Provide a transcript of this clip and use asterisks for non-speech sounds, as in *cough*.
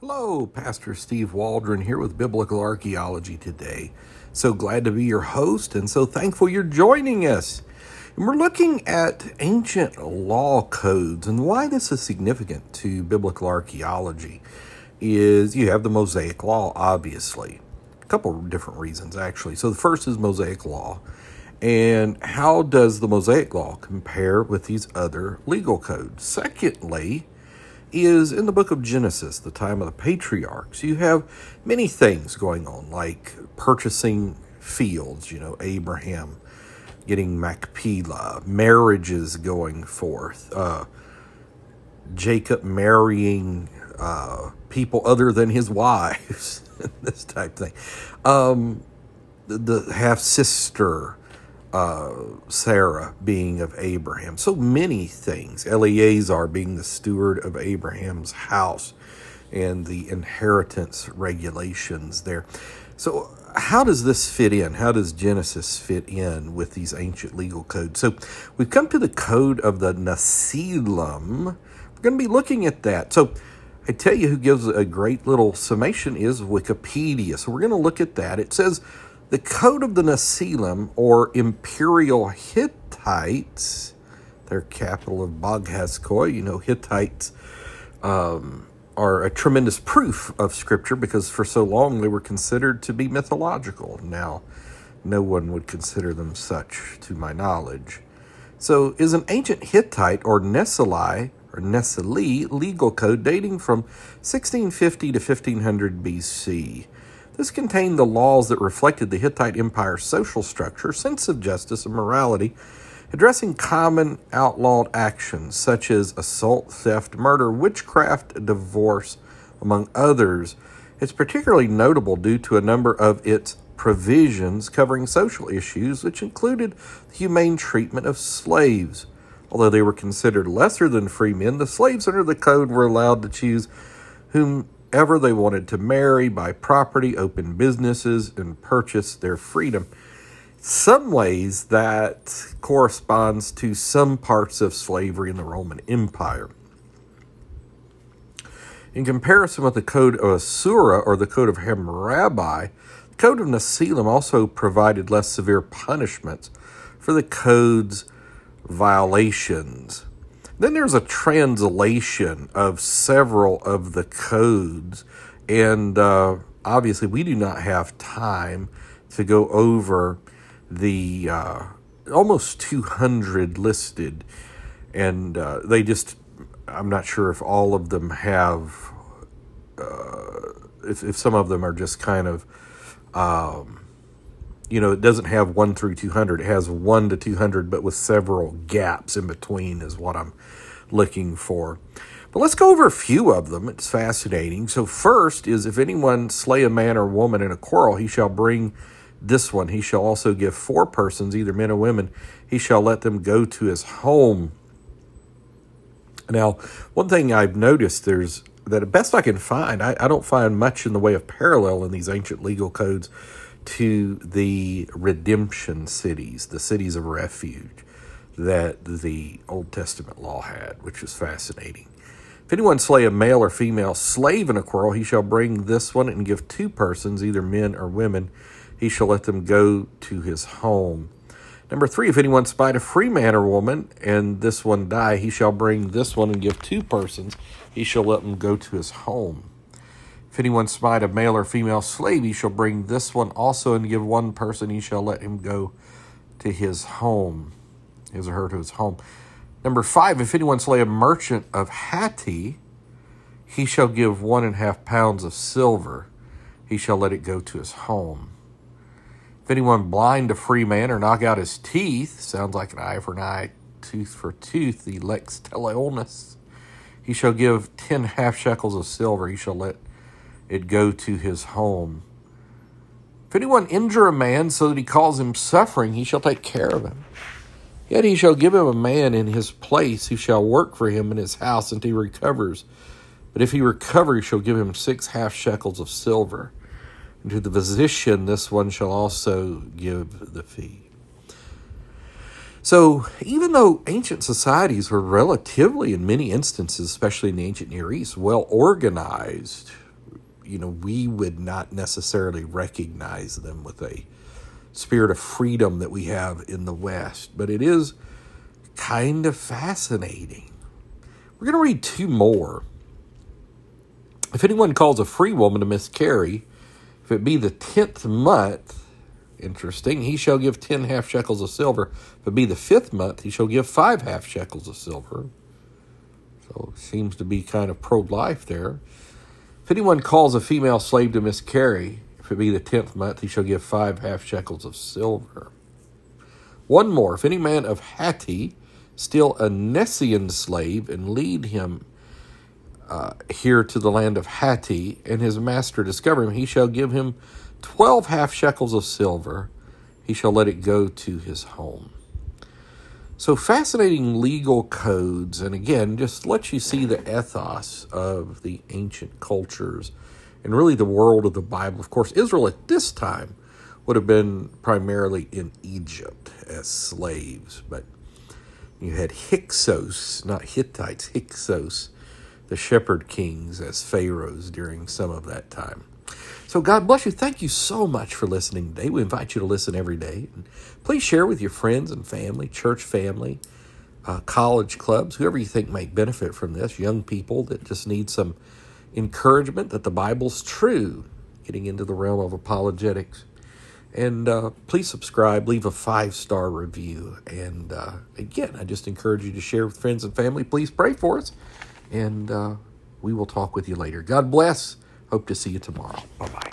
Hello, Pastor Steve Waldron here with Biblical Archaeology today. So glad to be your host and so thankful you're joining us. And we're looking at ancient law codes and why this is significant to biblical archaeology is you have the Mosaic Law, obviously. A couple different reasons, actually. So the first is Mosaic Law. And how does the Mosaic Law compare with these other legal codes? Secondly, is in the book of Genesis, the time of the patriarchs. You have many things going on, like purchasing fields, you know, Abraham getting Machpelah, marriages going forth, uh, Jacob marrying uh, people other than his *laughs* wives, *laughs* this type thing. Um, the, the half sister uh, Sarah being of Abraham. So many things. Eleazar being the steward of Abraham's house and the inheritance regulations there. So, how does this fit in? How does Genesis fit in with these ancient legal codes? So, we've come to the code of the Nesilim. We're going to be looking at that. So, I tell you who gives a great little summation is Wikipedia. So, we're going to look at that. It says, the Code of the Nesilim, or Imperial Hittites, their capital of Boghazkoy, you know, Hittites um, are a tremendous proof of Scripture because for so long they were considered to be mythological. Now, no one would consider them such, to my knowledge. So, is an ancient Hittite or Nesili or Nesili legal code dating from 1650 to 1500 BC. This contained the laws that reflected the Hittite Empire's social structure, sense of justice, and morality, addressing common outlawed actions such as assault, theft, murder, witchcraft, divorce, among others. It's particularly notable due to a number of its provisions covering social issues, which included the humane treatment of slaves. Although they were considered lesser than free men, the slaves under the code were allowed to choose whom ever they wanted to marry, buy property, open businesses, and purchase their freedom. Some ways that corresponds to some parts of slavery in the Roman Empire. In comparison with the Code of Assura or the Code of Hammurabi, the Code of Nesilim also provided less severe punishments for the code's violations. Then there's a translation of several of the codes, and uh, obviously, we do not have time to go over the uh, almost 200 listed, and uh, they just, I'm not sure if all of them have, uh, if, if some of them are just kind of, um, you know, it doesn't have 1 through 200. It has 1 to 200, but with several gaps in between, is what I'm looking for. But let's go over a few of them. It's fascinating. So, first is if anyone slay a man or woman in a quarrel, he shall bring this one. He shall also give four persons, either men or women, he shall let them go to his home. Now, one thing I've noticed there's that best I can find, I, I don't find much in the way of parallel in these ancient legal codes to the redemption cities, the cities of refuge that the Old Testament law had, which is fascinating. If anyone slay a male or female slave in a quarrel, he shall bring this one and give two persons, either men or women, he shall let them go to his home. Number three, if anyone spite a free man or woman, and this one die, he shall bring this one and give two persons, he shall let them go to his home. If anyone smite a male or female slave, he shall bring this one also and give one person, he shall let him go to his home, his or her to his home. Number five, if anyone slay a merchant of Hatti, he shall give one and a half pounds of silver, he shall let it go to his home. If anyone blind a free man or knock out his teeth, sounds like an eye for an eye, tooth for tooth, the lex talionis, he shall give ten half shekels of silver, he shall let it go to his home. If anyone injure a man so that he cause him suffering, he shall take care of him. Yet he shall give him a man in his place who shall work for him in his house until he recovers. But if he recover, he shall give him six half shekels of silver. And to the physician, this one shall also give the fee. So, even though ancient societies were relatively, in many instances, especially in the ancient Near East, well organized, you know, we would not necessarily recognize them with a spirit of freedom that we have in the West. But it is kind of fascinating. We're going to read two more. If anyone calls a free woman to miscarry, if it be the tenth month, interesting, he shall give ten half shekels of silver. If it be the fifth month, he shall give five half shekels of silver. So it seems to be kind of pro life there. If anyone calls a female slave to miscarry, if it be the tenth month, he shall give five half shekels of silver. One more, if any man of Hatti steal a Nesian slave and lead him uh, here to the land of Hatti, and his master discover him, he shall give him twelve half shekels of silver. He shall let it go to his home. So fascinating legal codes, and again, just let you see the ethos of the ancient cultures and really the world of the Bible. Of course, Israel at this time would have been primarily in Egypt as slaves, but you had Hyksos, not Hittites, Hyksos, the shepherd kings as pharaohs during some of that time. So God bless you. Thank you so much for listening today. We invite you to listen every day. And please share with your friends and family, church family, uh, college clubs, whoever you think might benefit from this, young people that just need some encouragement that the Bible's true, getting into the realm of apologetics. And uh, please subscribe, leave a five star review. And uh, again, I just encourage you to share with friends and family. Please pray for us. And uh, we will talk with you later. God bless. Hope to see you tomorrow. Bye bye.